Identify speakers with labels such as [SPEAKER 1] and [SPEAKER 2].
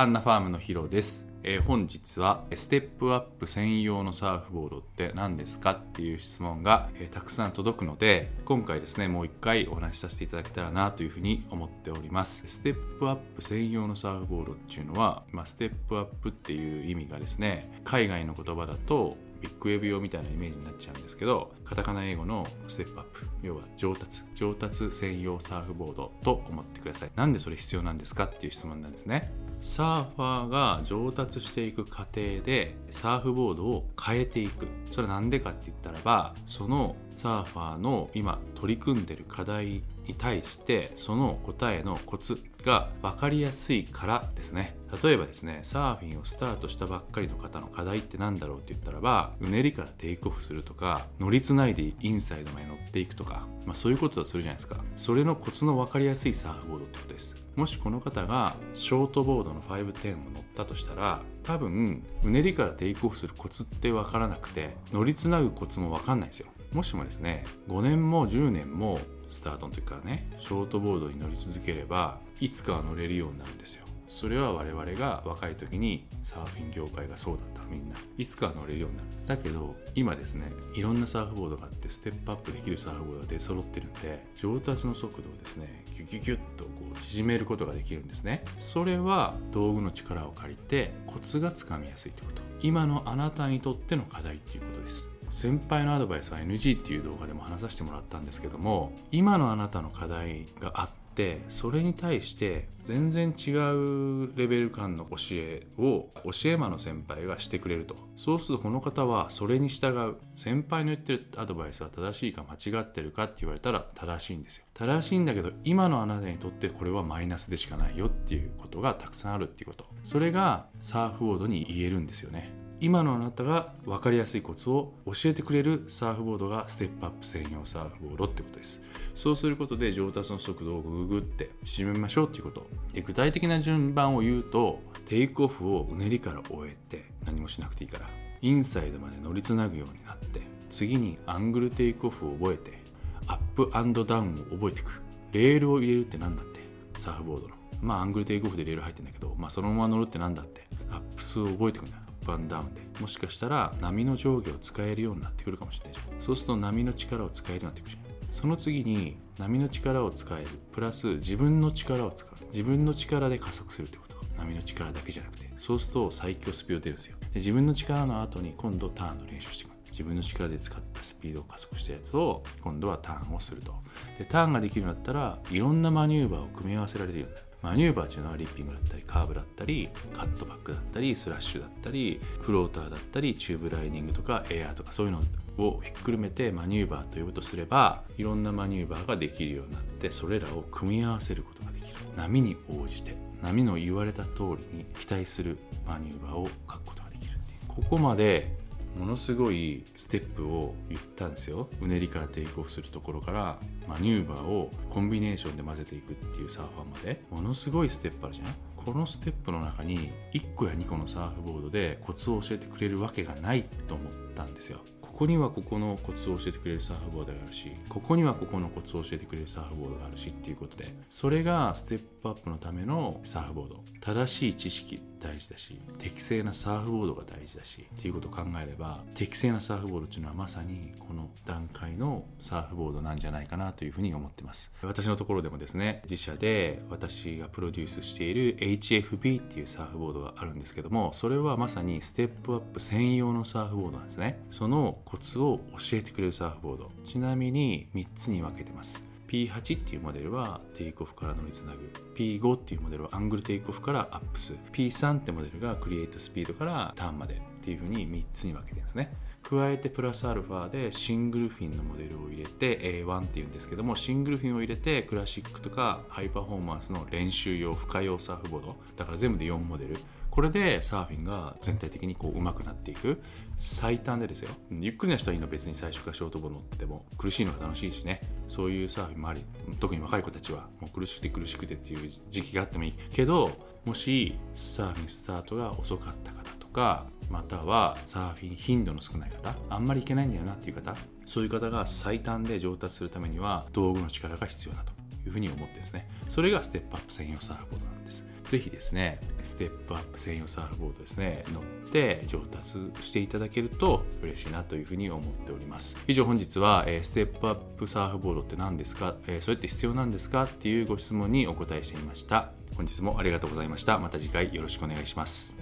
[SPEAKER 1] ハンナファームのヒロです、えー本日はステップアップ専用のサーフボードって何ですかっていう質問が、えーたくさん届くので今回ですねもう一回お話しさせていただけたらなというふうに思っております。ステップアップ専用のサーフボードっていうのは、まあ、ステップアップっていう意味がですね海外の言葉だとビッグウェブ用みたいなイメージになっちゃうんですけどカタカナ英語のステップアップ。要は上達。上達専用サーフボードと思ってください。なんでそれ必要なんですかっていう質問なんですね。サーファーが上達していく過程でサーフボードを変えていく。それは何でかって言ったらばそのサーファーの今取り組んでる課題に対してその答えのコツが分かりやすいからですね。例えばですねサーフィンをスタートしたばっかりの方の課題って何だろうって言ったらばうねりからテイクオフするとか乗りつないでインサイドまで乗っていくとか、まあ、そういうことだとするじゃないですか。それのコツの分かりやすいサーフボードってことです。もしこの方がショートボードの510を乗ったとしたら多分うねりからテイクオフするコツって分からなくて乗りつなぐコツも分かんないんですよ。もしもですね5年も10年もスタートの時からねショートボードに乗り続ければいつかは乗れるようになるんですよ。それは我々が若い時にサーフィン業界がそうだった。みんな。いつかは乗れるようになる。だけど今ですねいろんなサーフボードがあってステップアップできるサーフボードが出揃ってるんで上達の速度をですねギュギュギュッとこう縮めることができるんですね。それは道具の力を借りてコツがつかみやすいってこと。今のあなたにとっての課題っていうことです。先輩のアドバイスは NG っていう動画でも話させてもらったんですけども今のあなたの課題があってそれに対して全然違うレベル感の教えを教え魔の先輩がしてくれると。そうするとこの方はそれに従う。先輩の言ってるアドバイスは正しいか間違ってるかって言われたら正しいんですよ。正しいんだけど今のあなたにとってこれはマイナスでしかないよっていうことがたくさんあるっていうこと。それがサーフボードに言えるんですよね。今のあなたが分かりやすいコツを教えてくれるサーフボードがステップアップ専用サーフボードってことです。そうすることで上達の速度をググって縮めましょうっていうこと。具体的な順番を言うとテイクオフをうねりから終えて何もしなくていいからインサイドまで乗りつなぐようになって次にアングルテイクオフを覚えてアップダウンを覚えていく。レールを入れるって何だってサーフボードの。まあアングルテイクオフでレール入ってんだけど、まあ、そのまま乗るって何だってアップ数を覚えていくんだ。アップアンダウンで。もしかしたら波の上下を使えるようになってくるかもしれないじゃん。そうすると波の力を使えるようになってくるその次に波の力を使える。プラス自分の力を使う。自分の力で加速するってこと。波の力だけじゃなくて。そうすると最強スピード出るんですよ。で自分の力の後に今度ターンの練習していく自分の力で使ったスピードを加速したやつを今度はターンをすると。でターンができるようになったらいろんなマニューバーを組み合わせられるようになる。マニューバーっていうのはリッピングだったりカーブだったりカットバックだったりスラッシュだったりフローターだったりチューブライディングとかエアーとかそういうのをひっくるめてマニューバーと呼ぶとすればいろんなマニューバーができるようになってそれらを組み合わせることができる。波に応じて波の言われた通りに期待するマニューバーを描くことができるここまでものすごいステップを行ったんですよ。うねりからテイクオフするところからマニューバーをコンビネーションで混ぜていくっていうサーファーまで。ものすごいステップあるじゃんこのステップの中に1個や2個のサーフボードでコツを教えてくれるわけがないと思ったんですよ。ここにはここのコツを教えてくれるサーフボードがあるしここにはここのコツを教えてくれるサーフボードがあるしっていうことでそれがステップアップのためのサーフボード。正しい知識。大事だし適正なサーフボードが大事だしっていうことを考えれば適正なサーフボードっていうのはまさにこの段階のサーフボードなんじゃないかなというふうに思ってます。私のところでもですね自社で私がプロデュースしている HFB っていうサーフボードがあるんですけどもそれはまさにステップアップ専用のサーフボードなんですね。そのコツを教えてくれるサーフボード。ちなみに3つに分けてます。P8 っていうモデルはテイクオフから乗りつなぐ。P5 っていうモデルはアングルテイクオフからアップス P3 ってモデルがクリエイトスピードからターンまでっていう風に3つに分けてるんですね。加えてプラスアルファでシングルフィンのモデルを入れて A1 っていうんですけどもシングルフィンを入れてクラシックとかハイパフォーマンスの練習用負荷用サーフボード。だから全部で4モデル。これでサーフィンが全体的にこう上手くなっていく。最短でですよ。ゆっくりな人はいいの別に最初からショートボード乗っても苦しいのが楽しいしね。そういうサーフィンもあり特に若い子たちはもう苦しくて苦しくてっていう時期があってもいいけどもしサーフィンスタートが遅かった方とかまたはサーフィン頻度の少ない方あんまりいけないんだよなっていう方そういう方が最短で上達するためには道具の力が必要だというふうに思ってですね。それがステップアップ専用サーフボードです。ぜひですねステップアップ専用サーフボードですね乗って上達していただけると嬉しいなというふうに思っております。以上本日は、えステップアップサーフボードって何ですか、えそれって必要なんですか？っていうご質問にお答えしてみました。本日もありがとうございました。また次回よろしくお願いします。